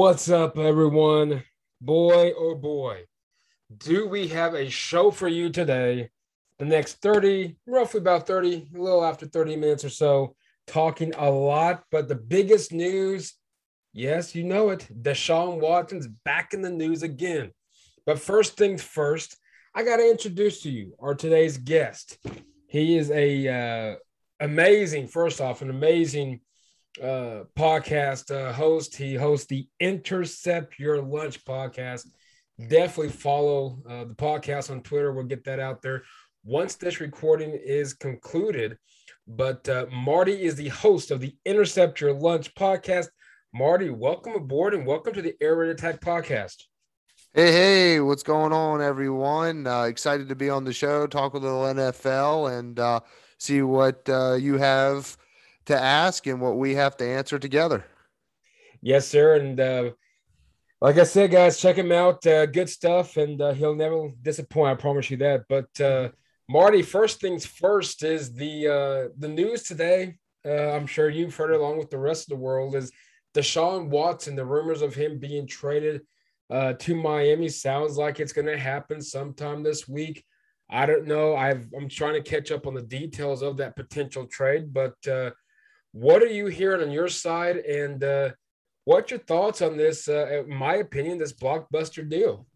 What's up, everyone? Boy, oh boy, do we have a show for you today? The next 30, roughly about 30, a little after 30 minutes or so, talking a lot, but the biggest news yes, you know it Deshaun Watson's back in the news again. But first things first, I got to introduce to you our today's guest. He is a uh, amazing, first off, an amazing uh, podcast uh, host. He hosts the Intercept Your Lunch podcast. Definitely follow uh, the podcast on Twitter. We'll get that out there once this recording is concluded. But uh, Marty is the host of the Intercept Your Lunch podcast. Marty, welcome aboard and welcome to the Air Raid Attack podcast. Hey, hey, what's going on, everyone? Uh, excited to be on the show, talk a little NFL, and uh, see what uh, you have to ask and what we have to answer together. Yes, sir. And uh, like I said, guys, check him out. Uh, good stuff, and uh, he'll never disappoint. I promise you that. But uh, Marty, first things first is the uh, the news today. Uh, I'm sure you've heard along with the rest of the world is Deshaun Watson. The rumors of him being traded uh, to Miami sounds like it's going to happen sometime this week. I don't know. I've, I'm trying to catch up on the details of that potential trade, but what are you hearing on your side, and uh, what's your thoughts on this? Uh, in my opinion, this blockbuster deal.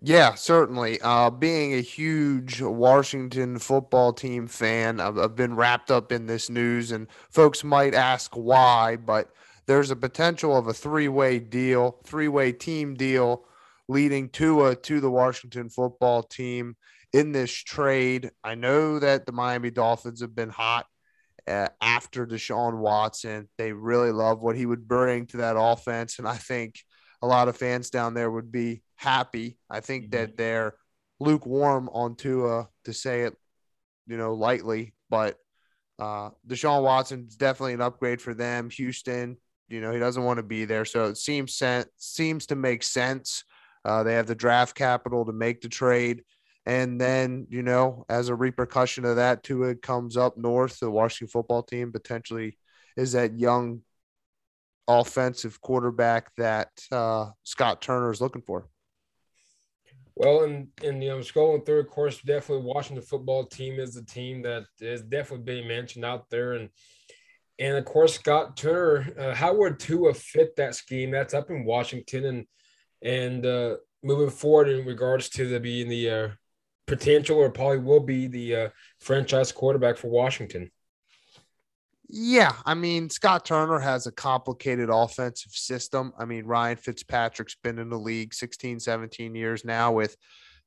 Yeah, certainly. Uh, being a huge Washington football team fan, I've, I've, been wrapped up in this news, and folks might ask why, but there's a potential of a three-way deal, three-way team deal, leading to a to the Washington football team in this trade. I know that the Miami Dolphins have been hot uh, after Deshaun Watson. They really love what he would bring to that offense. And I think a lot of fans down there would be happy. I think mm-hmm. that they're lukewarm on Tua, to say it, you know, lightly. But uh, Deshaun Watson's definitely an upgrade for them. Houston, you know, he doesn't want to be there. So it seems sen- seems to make sense. Uh, they have the draft capital to make the trade. And then, you know, as a repercussion of that, Tua comes up north. The Washington football team potentially is that young offensive quarterback that uh, Scott Turner is looking for. Well, and and you know, scrolling through, of course, definitely Washington football team is a team that is definitely being mentioned out there, and and of course Scott Turner. Uh, how would Tua fit that scheme? That's up in Washington, and and uh, moving forward in regards to the being the uh, potential or probably will be the uh, franchise quarterback for Washington. Yeah, I mean, Scott Turner has a complicated offensive system. I mean, Ryan Fitzpatrick's been in the league 16, 17 years now with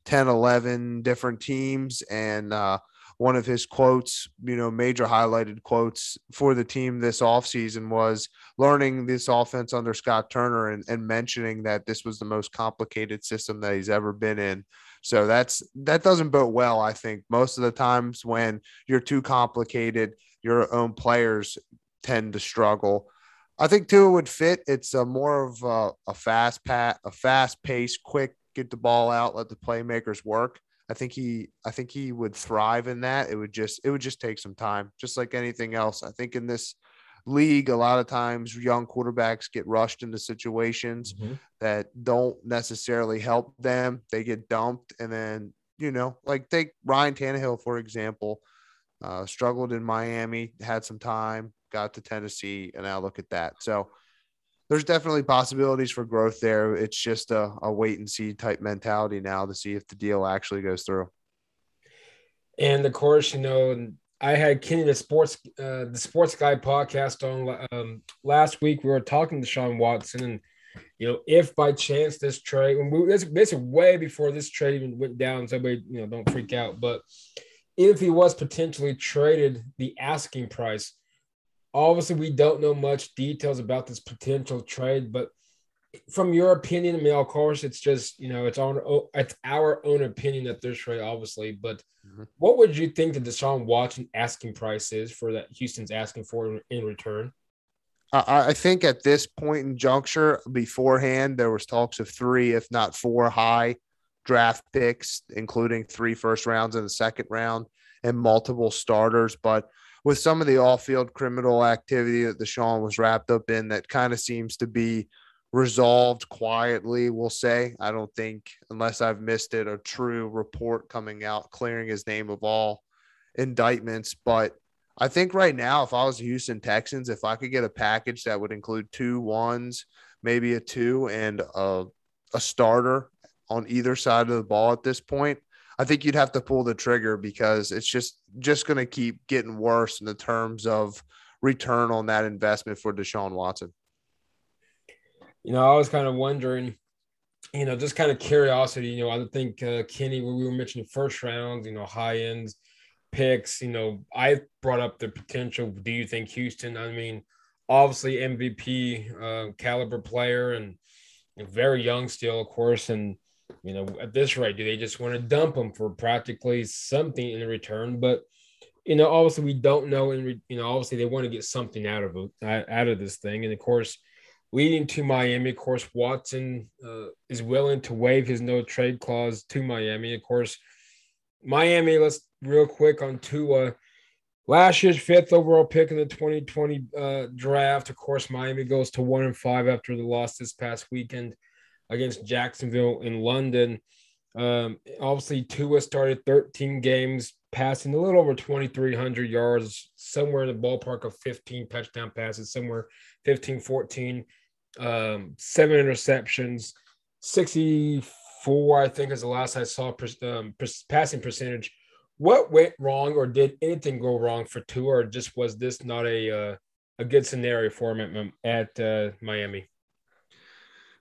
10, 11 different teams. And uh, one of his quotes, you know, major highlighted quotes for the team this offseason was learning this offense under Scott Turner and, and mentioning that this was the most complicated system that he's ever been in. So that's that doesn't bode well. I think most of the times when you're too complicated, your own players tend to struggle. I think Tua would fit. It's a more of a, a fast pat, a fast pace, quick, get the ball out, let the playmakers work. I think he, I think he would thrive in that. It would just, it would just take some time, just like anything else. I think in this league, a lot of times young quarterbacks get rushed into situations mm-hmm. that don't necessarily help them. They get dumped, and then you know, like take Ryan Tannehill for example, uh, struggled in Miami, had some time, got to Tennessee, and now look at that. So there's definitely possibilities for growth there. It's just a, a wait and see type mentality now to see if the deal actually goes through. And of course, you know, I had Kenny the sports uh, the sports guy podcast on um, last week. We were talking Deshaun Watson, and you know, if by chance this trade, when we, this, this way before this trade even went down, so everybody you know don't freak out. But if he was potentially traded, the asking price, obviously we don't know much details about this potential trade, but from your opinion, I mean, of course, it's just you know, it's on it's our own opinion that there's trade, obviously. But mm-hmm. what would you think that the Deshaun Watson asking price is for that Houston's asking for in return? I think at this point in juncture, beforehand, there was talks of three, if not four, high draft picks, including three first rounds in the second round and multiple starters. But with some of the off-field criminal activity that Deshaun was wrapped up in, that kind of seems to be resolved quietly, we'll say. I don't think, unless I've missed it, a true report coming out clearing his name of all indictments. But I think right now, if I was Houston Texans, if I could get a package that would include two ones, maybe a two, and a, a starter on either side of the ball at this point, I think you'd have to pull the trigger because it's just just going to keep getting worse in the terms of return on that investment for Deshaun Watson. You know, I was kind of wondering, you know, just kind of curiosity. You know, I think uh, Kenny, when we were mentioning first rounds, you know, high ends picks. You know, I brought up the potential. Do you think Houston? I mean, obviously MVP uh, caliber player and very young still, of course, and you know, at this rate, do they just want to dump him for practically something in return? But you know, obviously, we don't know, and you know, obviously, they want to get something out of out of this thing, and of course, leading to Miami. Of course, Watson uh, is willing to waive his no trade clause to Miami. Of course, Miami. Let's real quick on Tua. Last year's fifth overall pick in the 2020 uh, draft. Of course, Miami goes to one and five after the loss this past weekend against Jacksonville in London. Um, obviously, Tua started 13 games, passing a little over 2,300 yards, somewhere in the ballpark of 15 touchdown passes, somewhere 15, 14, um, seven interceptions, 64, I think, is the last I saw um, passing percentage. What went wrong, or did anything go wrong for Tua, or just was this not a uh, a good scenario for him at, at uh, Miami?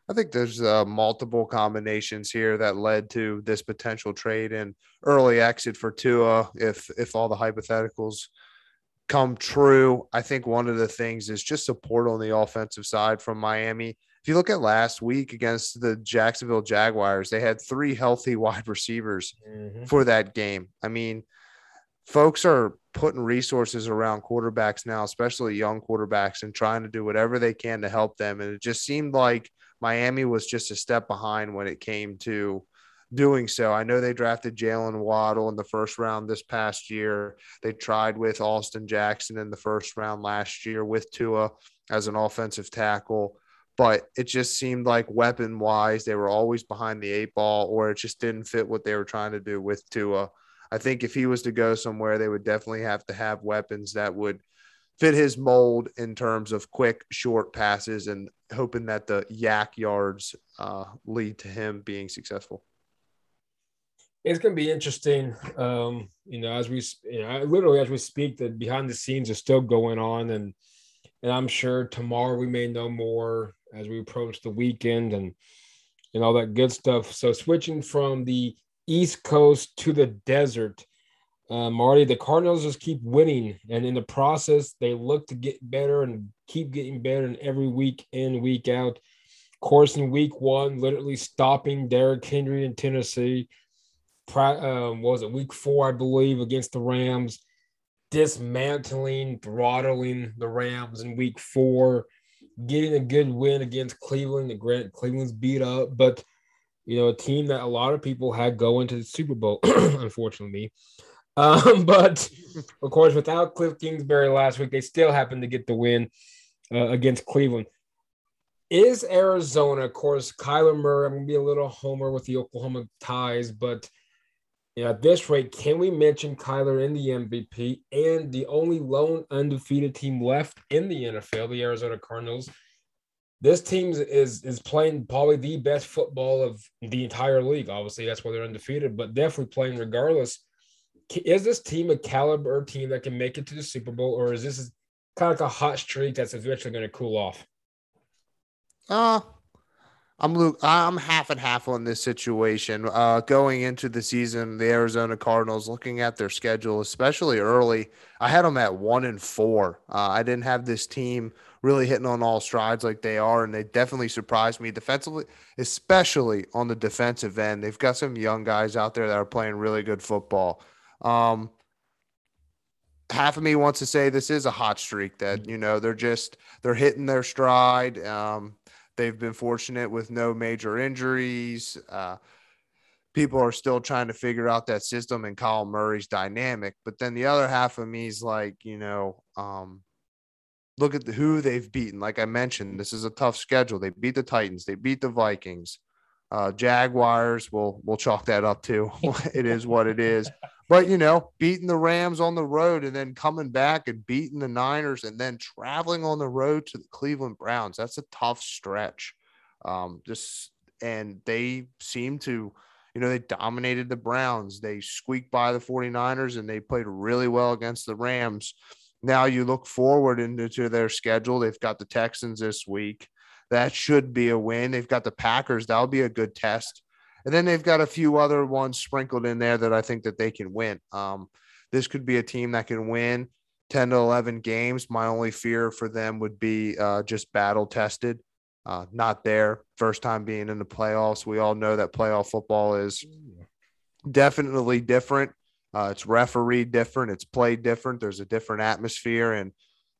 I think there's uh, multiple combinations here that led to this potential trade and early exit for Tua. If if all the hypotheticals come true, I think one of the things is just support on the offensive side from Miami. If you look at last week against the Jacksonville Jaguars, they had three healthy wide receivers mm-hmm. for that game. I mean, folks are putting resources around quarterbacks now, especially young quarterbacks, and trying to do whatever they can to help them. And it just seemed like Miami was just a step behind when it came to doing so. I know they drafted Jaylen Waddle in the first round this past year. They tried with Austin Jackson in the first round last year with Tua as an offensive tackle. But it just seemed like weapon wise, they were always behind the eight ball, or it just didn't fit what they were trying to do with Tua. I think if he was to go somewhere, they would definitely have to have weapons that would fit his mold in terms of quick, short passes and hoping that the YAC yards uh, lead to him being successful. It's going to be interesting, um, you know, as we, you know, literally as we speak, that behind the scenes is still going on, and and I'm sure tomorrow we may know more as we approach the weekend and and all that good stuff. So switching from the East Coast to the desert, uh, Marty, the Cardinals just keep winning, and in the process, they look to get better and keep getting better. And every week in, week out, of course, in week one, literally stopping Derrick Henry in Tennessee. Um, was it week four, I believe, against the Rams, dismantling, throttling the Rams in week four, getting a good win against Cleveland. The Grant Cleveland's beat up, but you know, a team that a lot of people had go into the Super Bowl, unfortunately. Um, but of course, without Cliff Kingsbury last week, they still happened to get the win uh, against Cleveland. Is Arizona, of course, Kyler Murray? I'm gonna be a little homer with the Oklahoma ties, but know, at this rate, can we mention Kyler in the MVP and the only lone undefeated team left in the NFL, the Arizona Cardinals? This team is is playing probably the best football of the entire league. Obviously, that's why they're undefeated, but definitely playing regardless is this team a caliber team that can make it to the Super Bowl, or is this kind of like a hot streak that's eventually going to cool off? Uh I'm Luke. I'm half and half on this situation. Uh, going into the season, the Arizona Cardinals, looking at their schedule, especially early, I had them at one and four. Uh, I didn't have this team really hitting on all strides like they are, and they definitely surprised me defensively, especially on the defensive end. They've got some young guys out there that are playing really good football. Um, half of me wants to say this is a hot streak that you know they're just they're hitting their stride. Um, they've been fortunate with no major injuries. Uh, people are still trying to figure out that system and Kyle Murray's dynamic. But then the other half of me is like, you know, um, look at the, who they've beaten. Like I mentioned, this is a tough schedule. They beat the Titans, they beat the Vikings, uh, Jaguars. We'll we'll chalk that up too. it is what it is. But you know, beating the Rams on the road and then coming back and beating the Niners and then traveling on the road to the Cleveland Browns. That's a tough stretch. Um, just and they seem to, you know, they dominated the Browns. They squeaked by the 49ers and they played really well against the Rams. Now you look forward into their schedule. They've got the Texans this week. That should be a win. They've got the Packers. That'll be a good test. And then they've got a few other ones sprinkled in there that I think that they can win. Um, this could be a team that can win 10 to 11 games. My only fear for them would be uh, just battle tested. Uh, not there. First time being in the playoffs. We all know that playoff football is definitely different. Uh, it's referee different. It's played different. There's a different atmosphere. And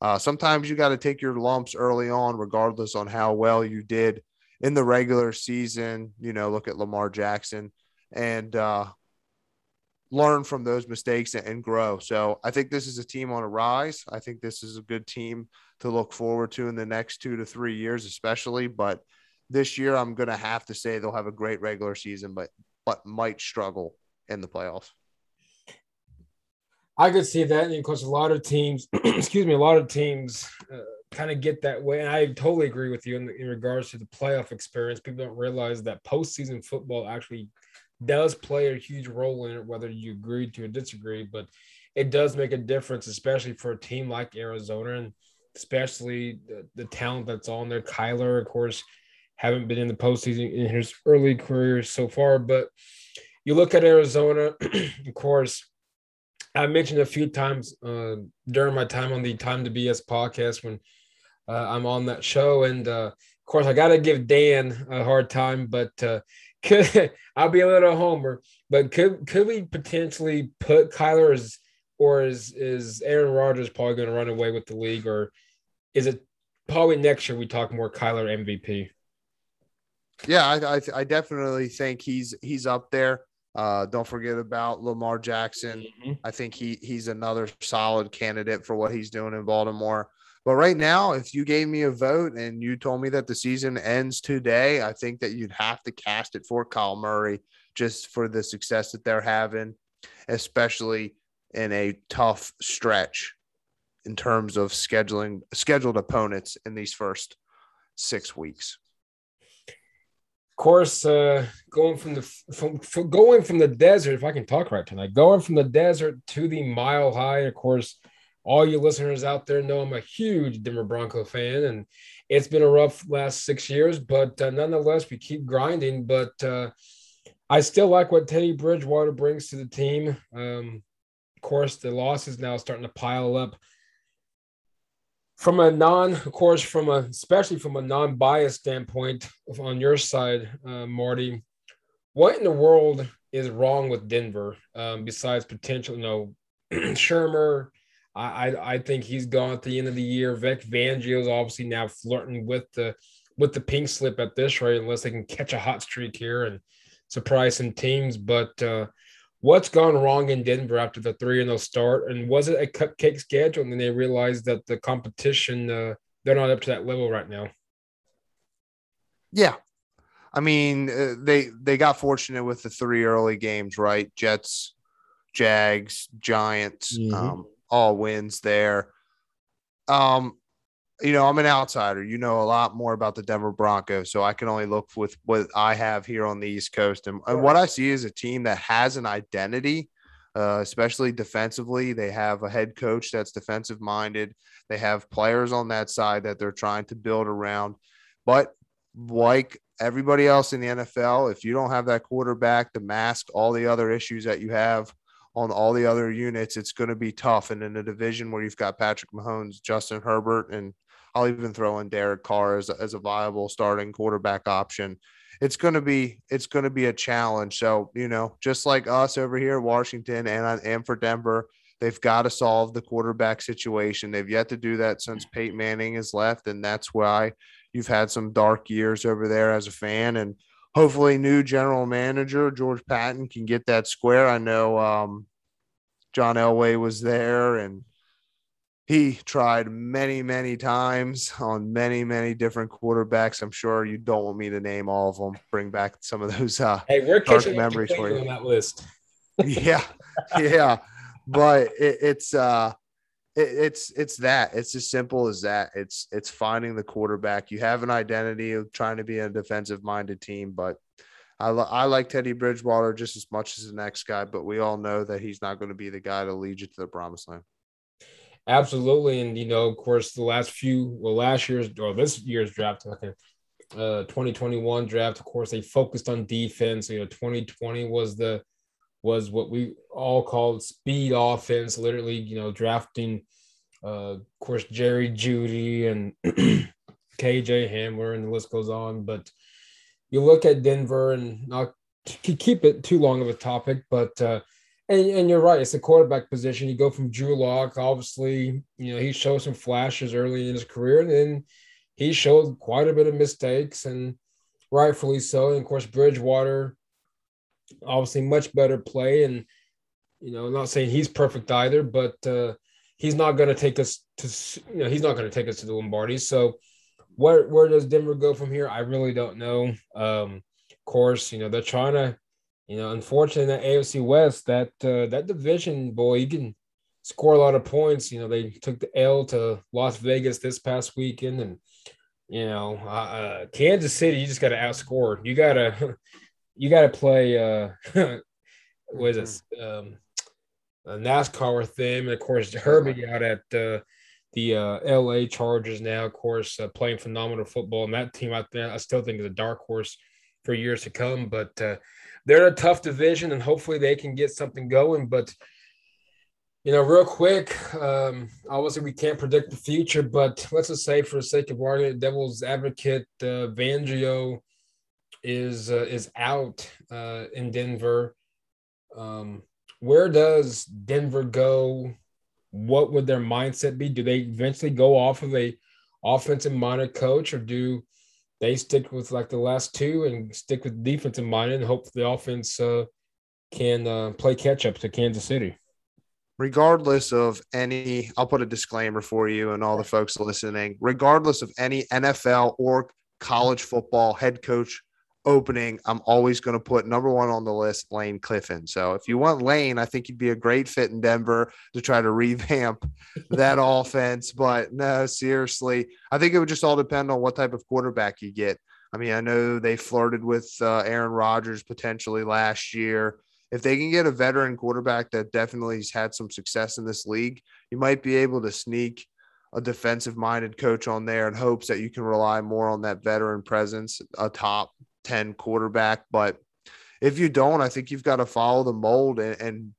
uh, sometimes you got to take your lumps early on, regardless on how well you did in the regular season. You know, look at Lamar Jackson and uh, learn from those mistakes and grow. So I think this is a team on a rise. I think this is a good team to look forward to in the next two to three years, especially. But this year, I'm going to have to say they'll have a great regular season, but but might struggle in the playoffs. I could see that, and of course, a lot of teams, excuse me, a lot of teams uh, kind of get that way. And I totally agree with you in, in regards to the playoff experience. People don't realize that postseason football actually does play a huge role in it, whether you agree to or disagree. But it does make a difference, especially for a team like Arizona, and especially the, the talent that's on there. Kyler, of course, haven't been in the postseason in his early career so far, but you look at Arizona, of course I mentioned a few times uh, during my time on the Time to BS podcast when uh, I'm on that show, and uh, of course I got to give Dan a hard time, but uh, could I'll be a little homer, but could could we potentially put Kyler as or is is Aaron Rodgers probably going to run away with the league, or is it probably next year we talk more Kyler MVP? Yeah, I, I, I definitely think he's he's up there. Uh, don't forget about Lamar Jackson. Mm-hmm. I think he he's another solid candidate for what he's doing in Baltimore. But right now, if you gave me a vote and you told me that the season ends today, I think that you'd have to cast it for Kyle Murray just for the success that they're having, especially in a tough stretch in terms of scheduling scheduled opponents in these first six weeks Of course, uh, going from the from, from, going from the desert, if I can talk right tonight, going from the desert to the mile high. Of course, all you listeners out there know I'm a huge Denver Bronco fan, and it's been a rough last six years, but uh, nonetheless, we keep grinding. But uh, I still like what Teddy Bridgewater brings to the team. Um, of course, the losses now starting to pile up from a non of course from a especially from a non-biased standpoint on your side uh, marty what in the world is wrong with denver um, besides potential you know Shurmur I, I, I think he's gone at the end of the year Vic Fangio is obviously now flirting with the with the pink slip at this rate unless they can catch a hot streak here and surprise some teams but uh, what's gone wrong in Denver after the three and 0 start, and was it a cupcake schedule? And then they realized that the competition uh, they're not up to that level right now. Yeah, I mean uh, they they got fortunate with the three early games, right? Jets, Jags, Giants, mm-hmm. um, all wins there. Um, you know, I'm an outsider. You know a lot more about the Denver Broncos, so I can only look with what I have here on the East Coast. And, and what I see is a team that has an identity, uh, especially defensively. They have a head coach that's defensive minded. They have players on that side that they're trying to build around. But like everybody else in the NFL, if you don't have that quarterback to mask all the other issues that you have on all the other units, it's going to be tough. And in a division where you've got Patrick Mahomes, Justin Herbert, and I'll even throw in Derek Carr as as a viable starting quarterback option. It's going to be it's going to be a challenge. So you know, just like us over here, Washington and and for Denver, they've got to solve the quarterback situation. They've yet to do that since Peyton Manning has left, and that's why you've had some dark years over there as a fan. And hopefully, new general manager George Paton can get that square. I know um, John Elway was there and he tried many, many times on many, many different quarterbacks. I'm sure you don't want me to name all of them. Bring back some of those uh, hey, we're dark memories for you on that list. yeah, yeah, but it, it's uh, it, it's it's that. It's as simple as that. It's it's finding the quarterback. You have an identity of trying to be a defensive minded team, but I, I like Teddy Bridgewater just as much as the next guy, but we all know that he's not going to be the guy to lead you to the promised land. Absolutely, and you know, of course, the last few, well, last year's or this year's draft, okay, uh, 2021 draft, of course, they focused on defense. You know, 2020 was the was what we all called speed offense. Literally, you know, drafting, uh, of course, Jerry Jeudy and KJ Hamler, and the list goes on. But you look at Denver, and not keep it too long of a topic, but uh, and, and you're right. It's a quarterback position. You go from Drew Lock, obviously, you know, he showed some flashes early in his career, and then he showed quite a bit of mistakes, and rightfully so. And of course, Bridgewater, obviously, much better play. And, you know, not saying he's perfect either, but uh, he's not going to take us to, you know, he's not going to take us to the Lombardi. So, where, where does Denver go from here? I really don't know. Um, of course, you know, they're trying to you know, unfortunately, the AFC West, that uh, that division, boy, you can score a lot of points. You know, they took the L to Las Vegas this past weekend, and you know, uh, uh Kansas City, you just got to outscore. You gotta, you gotta play. Uh, what is this? Mm-hmm. Um, a NASCAR thing, and of course, Herbie out at uh, the uh, LA Chargers now, of course, uh, playing phenomenal football. And that team, I, think, I still think is a dark horse for years to come. But uh, they're a tough division, and hopefully they can get something going. But you know, real quick, um, obviously we can't predict the future, but let's just say, for the sake of argument, Devil's Advocate, uh, Fangio is uh, is out uh, in Denver. Um, where does Denver go? What would their mindset be? Do they eventually go off of a offensive minded coach, or do they stick with like the last two and stick with defense in mind and hope the offense uh, can uh, play catch up to Kansas City. Regardless of any, I'll put a disclaimer for you and all the folks listening. Regardless of any NFL or college football head coach opening, I'm always going to put number one on the list, Lane Kiffin. So if you want Lane, I think he'd be a great fit in Denver to try to revamp that offense. But no, seriously, I think it would just all depend on what type of quarterback you get. I mean, I know they flirted with uh, Aaron Rodgers potentially last year. If they can get a veteran quarterback that definitely has had some success in this league, you might be able to sneak a defensive minded coach on there in hopes that you can rely more on that veteran presence atop 10 quarterback. But if you don't, I think you've got to follow the mold and, and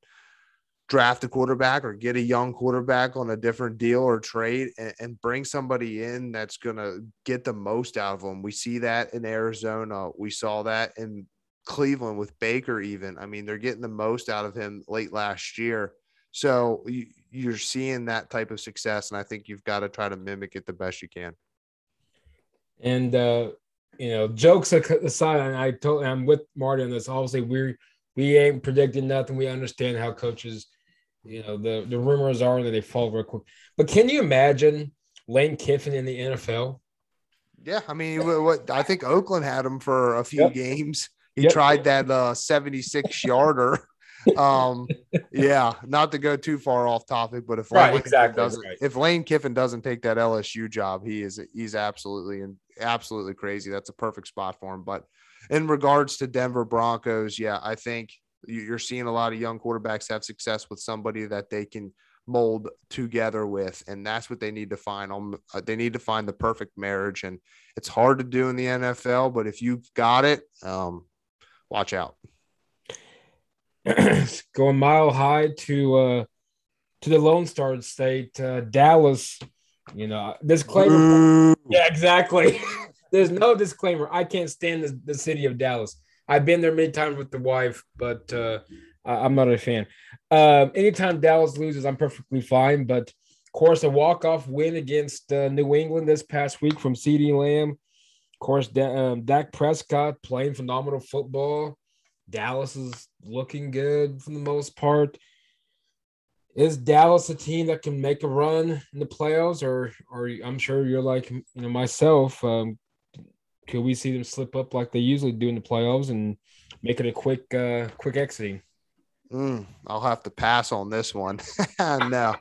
draft a quarterback or get a young quarterback on a different deal or trade and, and bring somebody in that's going to get the most out of them. We see that in Arizona. We saw that in Cleveland with Baker, even. I mean, they're getting the most out of him late last year. So you, you're seeing that type of success. And I think you've got to try to mimic it the best you can. And uh, you know, jokes aside, and I told I'm with Marty on this. Obviously, we we ain't predicting nothing. We understand how coaches, you know, the the rumors are that they fall real quick. But can you imagine Lane Kiffin in the NFL? Yeah, I mean, what I think Oakland had him for a few yep. games. He yep. tried that uh, 76 yarder um, yeah, not to go too far off topic, but if right, Lane exactly doesn't, right. if Lane Kiffin doesn't take that LSU job, he is he's absolutely and absolutely crazy. That's a perfect spot for him. But in regards to Denver Broncos, yeah, I think you're seeing a lot of young quarterbacks have success with somebody that they can mold together with and that's what they need to find on uh, they need to find the perfect marriage and it's hard to do in the NFL but if you've got it um watch out going mile high to uh to the Lone Star State, uh, Dallas. You know, disclaimer. Ooh. Yeah, exactly. There's no disclaimer. I can't stand the, the city of Dallas. I've been there many times with the wife, but uh, I, am not a fan. Um, anytime Dallas loses, I'm perfectly fine. But of course, a walk-off win against uh, New England this past week from CeeDee Lamb. Of course, D- um, Dak Prescott playing phenomenal football. Dallas is looking good for the most part. is Dallas a team that can make a run in the playoffs, or or I'm sure you're like you know myself. Um, could we see them slip up like they usually do in the playoffs and make it a quick uh, quick exiting? Mm, I'll have to pass on this one. no,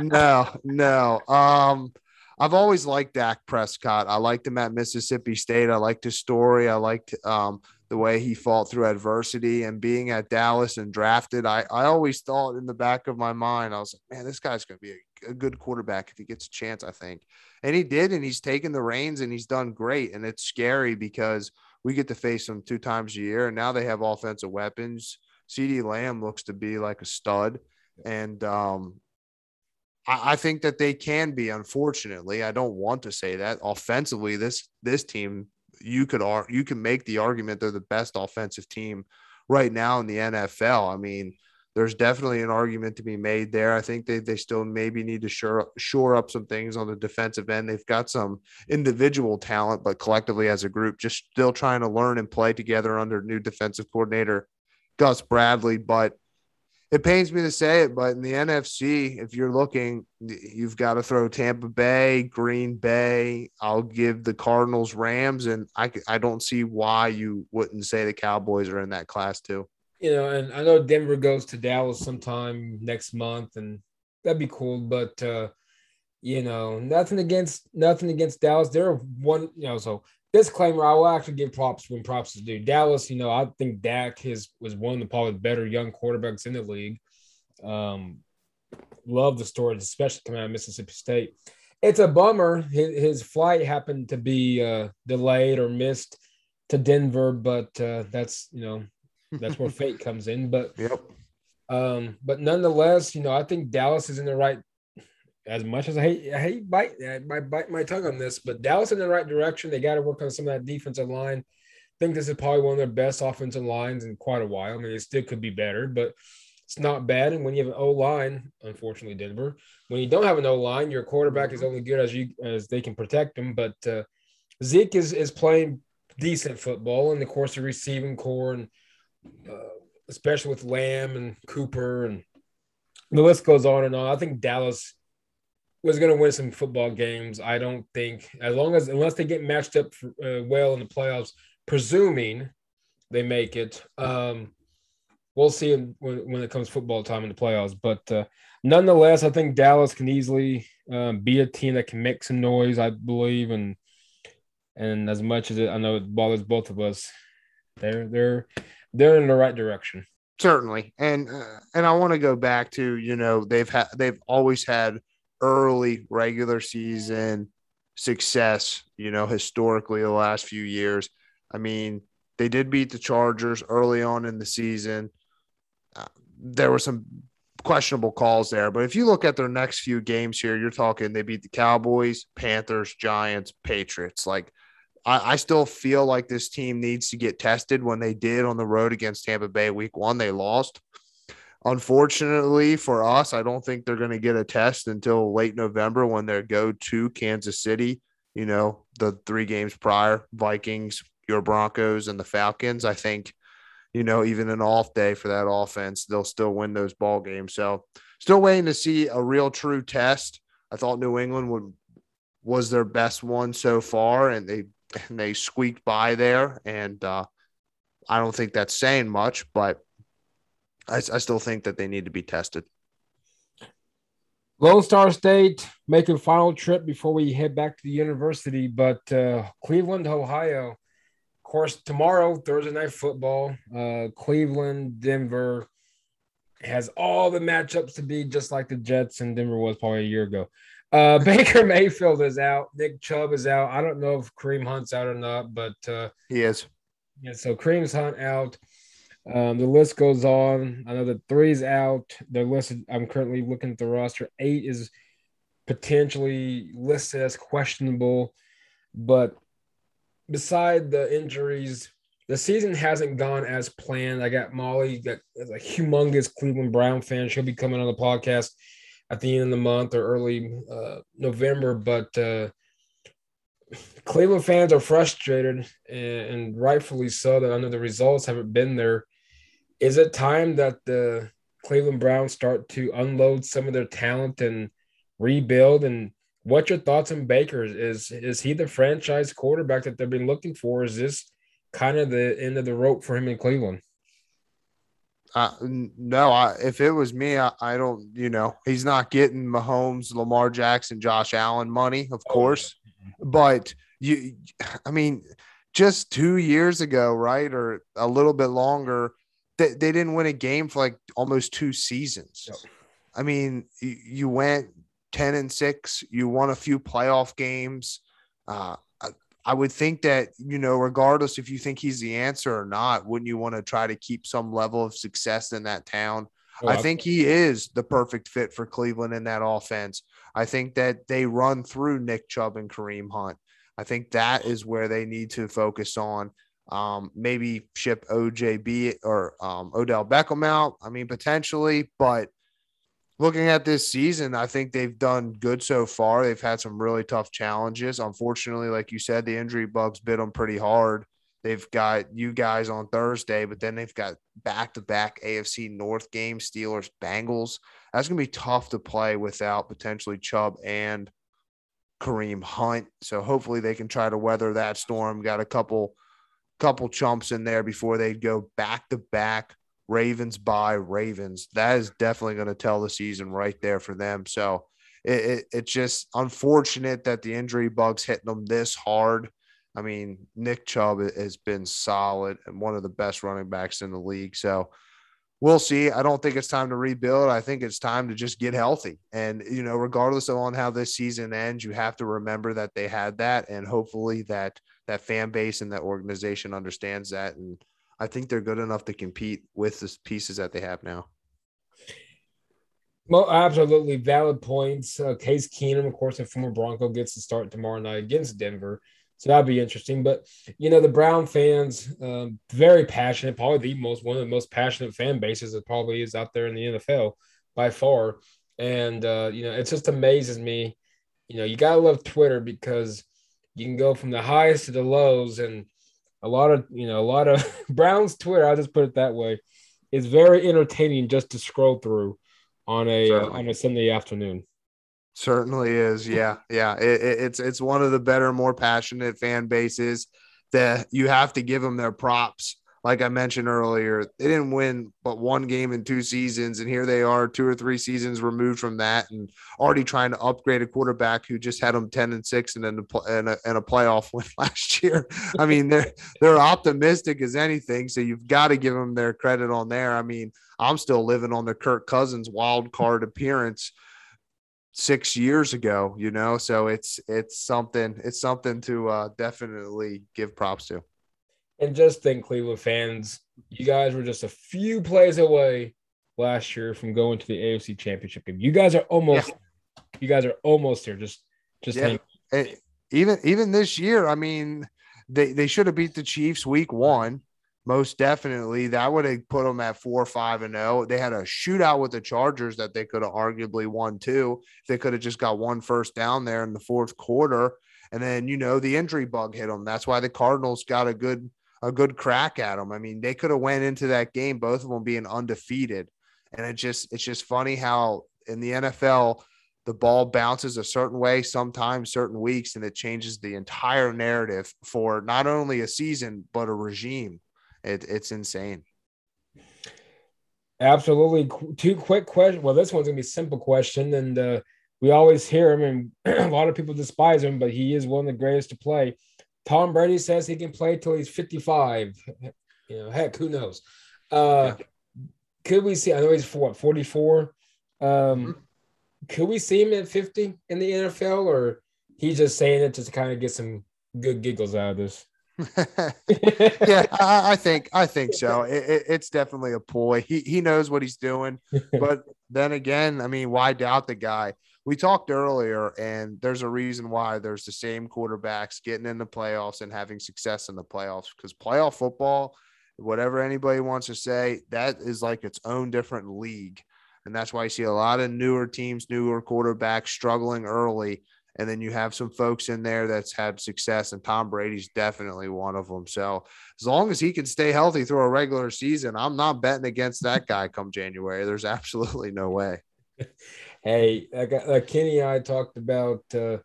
no, no. Um, I've always liked Dak Prescott. I liked him at Mississippi State. I liked his story. I liked um, the way he fought through adversity and being at Dallas and drafted. I, I always thought in the back of my mind, I was like, man, this guy's going to be a, a good quarterback if he gets a chance, I think. And he did. And he's taken the reins and he's done great. And it's scary because we get to face him two times a year. And now they have offensive weapons. CeeDee Lamb looks to be like a stud. And um, I, I think that they can be. Unfortunately, I don't want to say that. Offensively, this this team, you could you can make the argument they're the best offensive team right now in the NFL. I mean, there's definitely an argument to be made there. I think they, they still maybe need to shore, shore up some things on the defensive end. They've got some individual talent, but collectively as a group, just still trying to learn and play together under new defensive coordinator Gus Bradley. But it pains me to say it, but in the NFC, if you're looking, you've got to throw Tampa Bay, Green Bay. I'll give the Cardinals, Rams, and I, I don't see why you wouldn't say the Cowboys are in that class too. You know, and I know Denver goes to Dallas sometime next month, and that'd be cool. But uh, you know, nothing against nothing against Dallas. They're one, you know, so disclaimer, I will actually give props when props is due. Dallas, you know, I think Dak has was one of the probably better young quarterbacks in the league. Um, love the stories, especially coming out of Mississippi State. It's a bummer. His, his flight happened to be uh, delayed or missed to Denver, but uh, that's you know that's where fate comes in. But yep. Um, but nonetheless, you know, I think Dallas is in the right as much as I hate, I hate bite, I bite my tongue on this, but Dallas in the right direction. They got to work on some of that defensive line. I think this is probably one of their best offensive lines in quite a while. I mean, it still could be better, but it's not bad. And when you have an O line, unfortunately, Denver, when you don't have an O line, your quarterback is only good as you as they can protect him. But uh, Zeke is is playing decent football, and of course the receiving corps, and uh, especially with Lamb and Cooper, and the list goes on and on. I think Dallas was going to win some football games. I don't think, as long as unless they get matched up for, uh, well in the playoffs, presuming they make it. Um, we'll see when, when it comes football time in the playoffs. But uh, nonetheless, I think Dallas can easily um, be a team that can make some noise. I believe, and and as much as it, I know it bothers both of us, they're they're they're in the right direction. Certainly, and uh, and I want to go back to you know they've had they've always had early regular season success, you know, historically the last few years. I mean, they did beat the Chargers early on in the season. Uh, there were some questionable calls there, but if you look at their next few games here, you're talking they beat the Cowboys, Panthers, Giants, Patriots. Like, I, I still feel like this team needs to get tested when they did on the road against Tampa Bay week one. They lost. Unfortunately for us, I don't think they're going to get a test until late November when they go to Kansas City. You know, the three games prior Vikings, your Broncos, and the Falcons. I think, you know, even an off day for that offense, they'll still win those ball games. So, still waiting to see a real true test. I thought New England would was their best one so far, and they and they squeaked by there. And uh, I don't think that's saying much, but I, I still think that they need to be tested. Lone Star State making final trip before we head back to the university, but uh, Cleveland, Ohio. Of course, tomorrow, Thursday night football. Uh, Cleveland, Denver has all the matchups to be just like the Jets and Denver was probably a year ago. Uh, Baker Mayfield is out. Nick Chubb is out. I don't know if Kareem Hunt's out or not, but uh, he is. Yeah, so Kareem's Hunt out. Um, the list goes on. I know that three's out. The list I'm currently looking at the roster. Eight is potentially listed as questionable, but beside the injuries, the season hasn't gone as planned. I got Molly, that is a humongous Cleveland Brown fan. She'll be coming on the podcast at the end of the month or early uh, November. But uh, Cleveland fans are frustrated, and, and rightfully so. That under the results haven't been there is it time that the Cleveland Browns start to unload some of their talent and rebuild? And what's your thoughts on Baker? Is is he the franchise quarterback that they've been looking for? Is this kind of the end of the rope for him in Cleveland? Uh, no, I, if it was me, I, I, don't, you know, he's not getting Mahomes, Lamar Jackson, Josh Allen money, of oh, course. But you, I mean, just two years ago, right? Or a little bit longer, they, they didn't win a game for like almost two seasons. Yep. I mean, you, you, went 10 and six, you won a few playoff games. Uh, I, I would think that, you know, regardless if you think he's the answer or not, wouldn't you want to try to keep some level of success in that town? I think he is the perfect fit for Cleveland in that offense. I think that they run through Nick Chubb and Kareem Hunt. I think that is where they need to focus on. Um, maybe ship OJB or um, Odell Beckham out. I mean, potentially, but looking at this season, I think they've done good so far. They've had some really tough challenges. Unfortunately, like you said, the injury bugs bit them pretty hard. They've got you guys on Thursday, but then they've got back to back AFC North games, Steelers, Bengals. That's going to be tough to play without potentially Chubb and Kareem Hunt. So hopefully they can try to weather that storm. Got a couple couple chumps in there before they go back to back Ravens bye Ravens. That is definitely going to tell the season right there for them. So it, it, it's just unfortunate that the injury bugs hitting them this hard. I mean, Nick Chubb has been solid and one of the best running backs in the league. So we'll see. I don't think it's time to rebuild. I think it's time to just get healthy. And, you know, regardless of on how this season ends, you have to remember that they had that. And hopefully that that fan base and that organization understands that. And I think they're good enough to compete with the pieces that they have now. Well, absolutely valid points. Uh, Case Keenum, of course, a former Bronco, gets to start tomorrow night against Denver. So that'll be interesting. But you know, the Brown fans, um, very passionate, probably the most one of the most passionate fan bases that probably is out there in the NFL by far. And uh, you know, it just amazes me. You know, you gotta love Twitter because you can go from the highs to the lows, and a lot of you know, a lot of Brown's Twitter. I'll just put it that way. Is very entertaining just to scroll through on a uh, on a Sunday afternoon. Certainly is. Yeah. Yeah. It, it, it's, it's one of the better, more passionate fan bases that you have to give them their props. Like I mentioned earlier, they didn't win but one game in two seasons. And here they are, two or three seasons removed from that and already trying to upgrade a quarterback who just had them 10 and six and then a, and a playoff win last year. I mean, they're, they're optimistic as anything. So you've got to give them their credit on there. I mean, I'm still living on the Kirk Cousins wild card appearance six years ago, you know. So it's it's something it's something to uh, definitely give props to. And just think, Cleveland fans, you guys were just a few plays away last year from going to the AFC Championship game. You guys are almost, yeah. you guys are almost here. Just, just yeah. even even this year, I mean, they they should have beat the Chiefs week one most definitely that would have put them at four, five, and zero. Oh. They had a shootout with the Chargers that they could have arguably won too. They could have just got one first down there in the fourth quarter, and then you know the injury bug hit them. That's why the Cardinals got a good a good crack at them. I mean, they could have went into that game, both of them being undefeated, and it just it's just funny how in the NFL the ball bounces a certain way sometimes certain weeks and it changes the entire narrative for not only a season but a regime it, it's insane. Absolutely. Two quick questions. Well, this one's gonna be a simple question, and uh, we always hear him, and a lot of people despise him, but he is one of the greatest to play. Tom Brady says he can play till he's 55. You know, heck, who knows? Uh. Could we see? I know he's for what 44. Um, mm-hmm. Could we see him at 50 in the NFL, or he's just saying it just to kind of get some good giggles out of this? yeah, I, I, think I think so. It, it, it's definitely a ploy. He he knows what he's doing, but then again, I mean, why doubt the guy? We talked earlier, and there's a reason why there's the same quarterbacks getting in the playoffs and having success in the playoffs because playoff football, whatever anybody wants to say, that is like its own different league, and that's why you see a lot of newer teams, newer quarterbacks struggling early And then you have some folks in there that's had success, and Tom Brady's definitely one of them. So as long as he can stay healthy through a regular season, I'm not betting against that guy come January. There's absolutely no way. hey, like, like Kenny and I talked about, uh,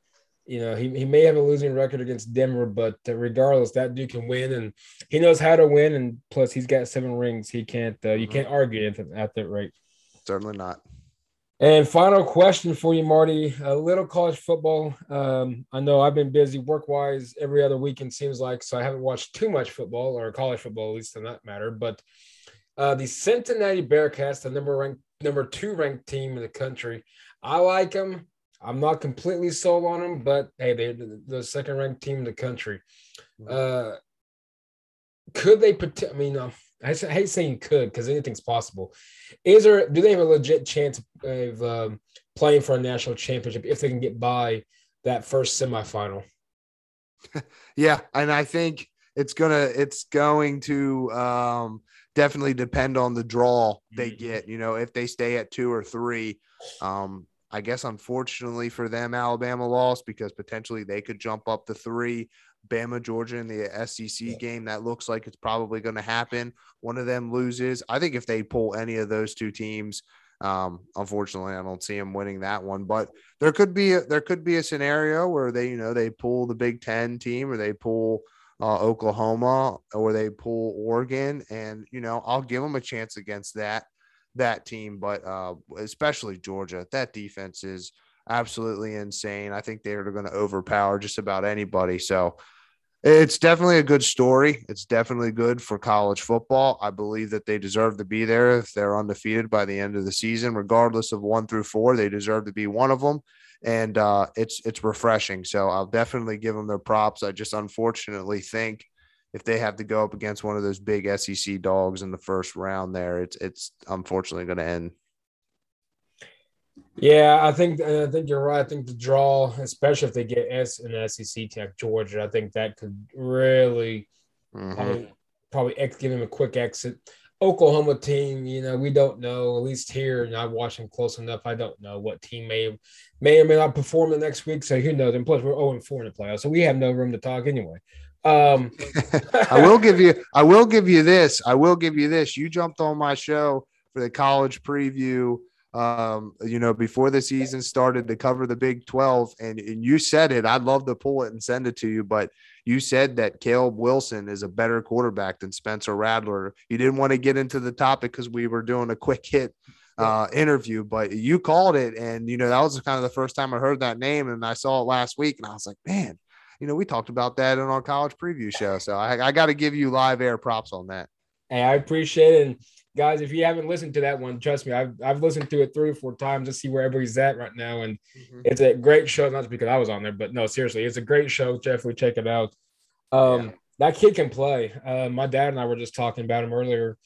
you know, he, he may have a losing record against Denver, but uh, regardless, that dude can win and he knows how to win. And plus, he's got seven rings. He can't, uh, you mm-hmm. can't argue at that rate. Certainly not. And final question for you, Marty. A little college football. Um, I know I've been busy work wise every other weekend, seems like, so I haven't watched too much football or college football, at least in that matter. But uh, the Cincinnati Bearcats, the number ranked, number two ranked team in the country, I like them. I'm not completely sold on them, but hey, they're the, second ranked team in the country. Uh, could they? I mean, uh, I hate saying could because anything's possible. Is there? Do they have a legit chance of um, playing for a national championship if they can get by that first semifinal? yeah, and I think it's gonna it's going to um, definitely depend on the draw they mm-hmm. get. You know, if they stay at two or three. Um, I guess unfortunately for them, Alabama lost because potentially they could jump up to three. Bama, Georgia in the SEC yeah. game. That looks like it's probably going to happen. One of them loses. I think if they pull any of those two teams, um, unfortunately, I don't see them winning that one. But there could be a, there could be a scenario where they you know they pull the Big Ten team or they pull uh, Oklahoma or they pull Oregon, and you know I'll give them a chance against that that team. But uh, especially Georgia, that defense is absolutely insane. I think they're going to overpower just about anybody. So it's definitely a good story. It's definitely good for college football. I believe that they deserve to be there if they're undefeated by the end of the season, regardless of one through four. They deserve to be one of them, and uh, it's it's refreshing. So I'll definitely give them their props. I just unfortunately think if they have to go up against one of those big SEC dogs in the first round, there it's it's unfortunately going to end yeah, I think I think you're right. I think the draw, especially if they get S and SEC Tech Georgia, I think that could really mm-hmm. probably, probably ex- give them a quick exit. Oklahoma team, you know, we don't know. At least here, and I them close enough. I don't know what team may may or may not perform the next week. So who knows? And plus, we're 0 4 in the playoffs, so we have no room to talk anyway. Um, I will give you. I will give you this. I will give you this. You jumped on my show for the college preview um, you know, before the season started to cover the Big 12. And, and you said it. I'd love to pull it and send it to you, but you said that Caleb Williams is a better quarterback than Spencer Rattler. You didn't want to get into the topic because we were doing a quick hit uh, interview, but you called it. And, you know, that was kind of the first time I heard that name. And I saw it last week and I was like, man, you know, we talked about that in our college preview show. So I, I got to give you live air props on that. Hey, I appreciate it. And guys, if you haven't listened to that one, trust me, I've, I've listened to it three or four times to see wherever he's at right now. And mm-hmm. it's a great show, not just because I was on there, but no, seriously, it's a great show. Definitely check it out. Um, yeah. That kid can play. Uh, my dad and I were just talking about him earlier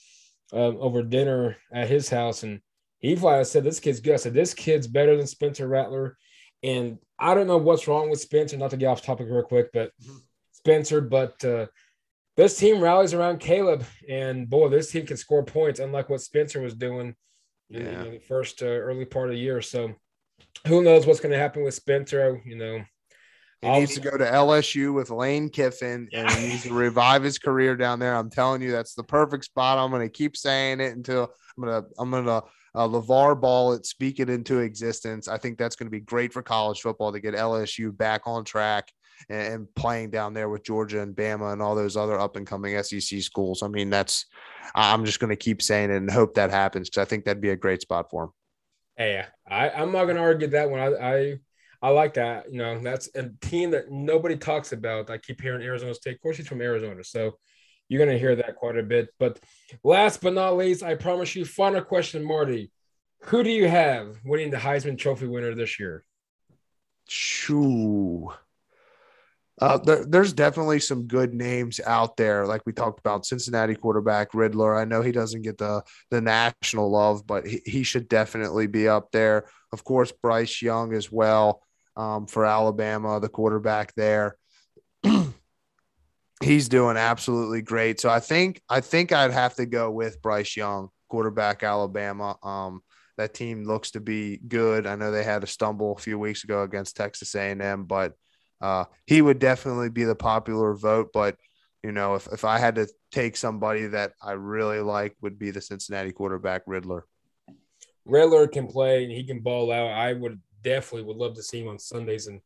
um, over dinner at his house. And he flat said, This kid's good. I said, This kid's better than Spencer Rattler. And I don't know what's wrong with Spencer, not to get off topic real quick, but mm-hmm. Spencer, but uh, this team rallies around Caleb, and boy, this team can score points, unlike what Spencer was doing in, yeah. the, in the first uh, early part of the year. So, who knows what's going to happen with Spencer? You know, he needs to go to LSU with Lane Kiffin and he needs to revive his career down there. I'm telling you, that's the perfect spot. I'm going to keep saying it until I'm going to, I'm going to, uh, LeVar Ball it, speak it into existence. I think that's going to be great for college football to get LSU back on track and, and playing down there with Georgia and Bama and all those other up and coming SEC schools. I mean, that's I'm just going to keep saying it and hope that happens because I think that'd be a great spot for him. Hey, I, I'm not going to argue that one. I, I I like that. You know, that's a team that nobody talks about. I keep hearing Arizona State. Of course, he's from Arizona, so you're going to hear that quite a bit. But last but not least, I promise you, final question, Marty. Who do you have winning the Heisman Trophy winner this year? Shoo. Uh, there, there's definitely some good names out there, like we talked about. Cincinnati quarterback Ridder. I know he doesn't get the the national love, but he, he should definitely be up there. Of course, Bryce Young as well um, for Alabama, the quarterback there. He's doing absolutely great. So I think I think I'd have to go with Bryce Young, quarterback Alabama. Um, that team looks to be good. I know they had a stumble a few weeks ago against Texas A&M, but uh, he would definitely be the popular vote. But you know, if if I had to take somebody that I really like, would be the Cincinnati quarterback Ridder. Ridder can play and he can ball out. I would definitely would love to see him on Sundays, and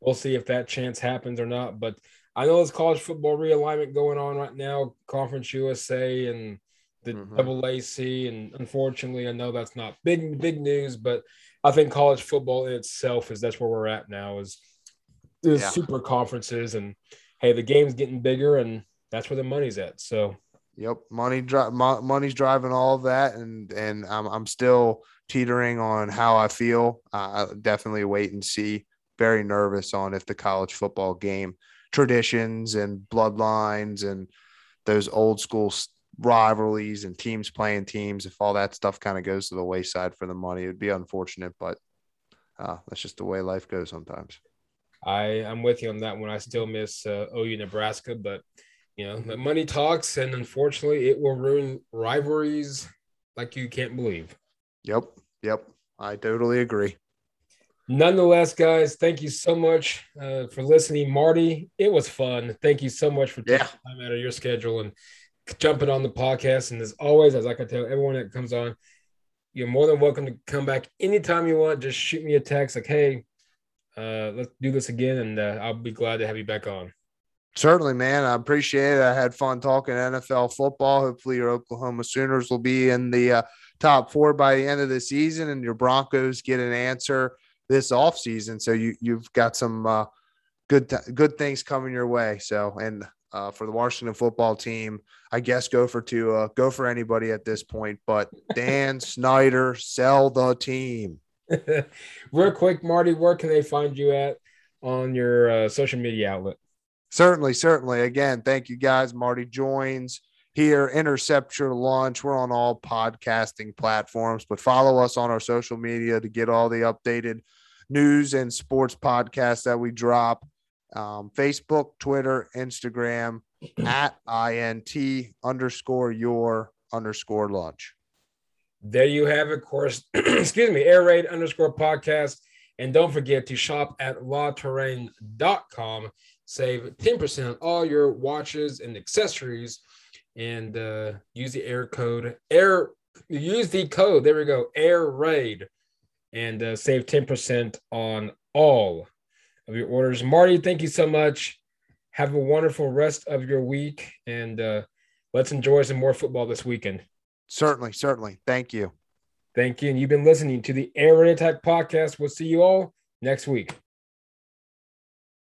we'll see if that chance happens or not. But I know there's college football realignment going on right now, Conference USA and the mm-hmm. double AC, and unfortunately, I know that's not big big news, but I think college football in itself is that's where we're at now is the yeah. super conferences, and hey, the game's getting bigger, and that's where the money's at. So Yep, money dri- money's driving all of that, and and I'm I'm still teetering on how I feel. Uh, definitely wait and see. Very nervous on if the college football game traditions and bloodlines and those old school rivalries and teams playing teams, if all that stuff kind of goes to the wayside for the money, it'd be unfortunate, but uh, that's just the way life goes sometimes. I I'm with you on that one. I still miss uh, OU Nebraska, but you know, the money talks, and unfortunately, it will ruin rivalries like you can't believe. Yep. Yep. I totally agree. Nonetheless, guys, thank you so much uh, for listening. Marty, it was fun. Thank you so much for taking yeah. time out of your schedule and jumping on the podcast. And as always, as I can tell everyone that comes on, you're more than welcome to come back anytime you want. Just shoot me a text like, hey, uh, let's do this again. And uh, I'll be glad to have you back on. Certainly, man. I appreciate it. I had fun talking NFL football. Hopefully, your Oklahoma Sooners will be in the uh, top four by the end of the season, and your Broncos get an answer this offseason. So you you've got some uh, good good things coming your way. So and uh, for the Washington football team, I guess go for Tua, go for anybody at this point. But Dan Snyder, sell the team. Real quick, Marty, where can they find you at on your uh, social media outlet? Certainly, certainly. Again, thank you guys. Marty joins here, Intercept Your Lunch. We're on all podcasting platforms, but follow us on our social media to get all the updated news and sports podcasts that we drop. Um, Facebook, Twitter, Instagram at INT underscore your underscore lunch. There you have it, of course. excuse me, air raid underscore podcast. And don't forget to shop at lawterrain.com save 10% on all your watches and accessories. And uh, use the air code air use the code there we go air raid. And uh, save 10% on all of your orders. Marty thank you so much. Have a wonderful rest of your week. And uh, let's enjoy some more football this weekend certainly certainly. Thank you. Thank you. And you've been listening to the air attack podcast. We'll see you all next week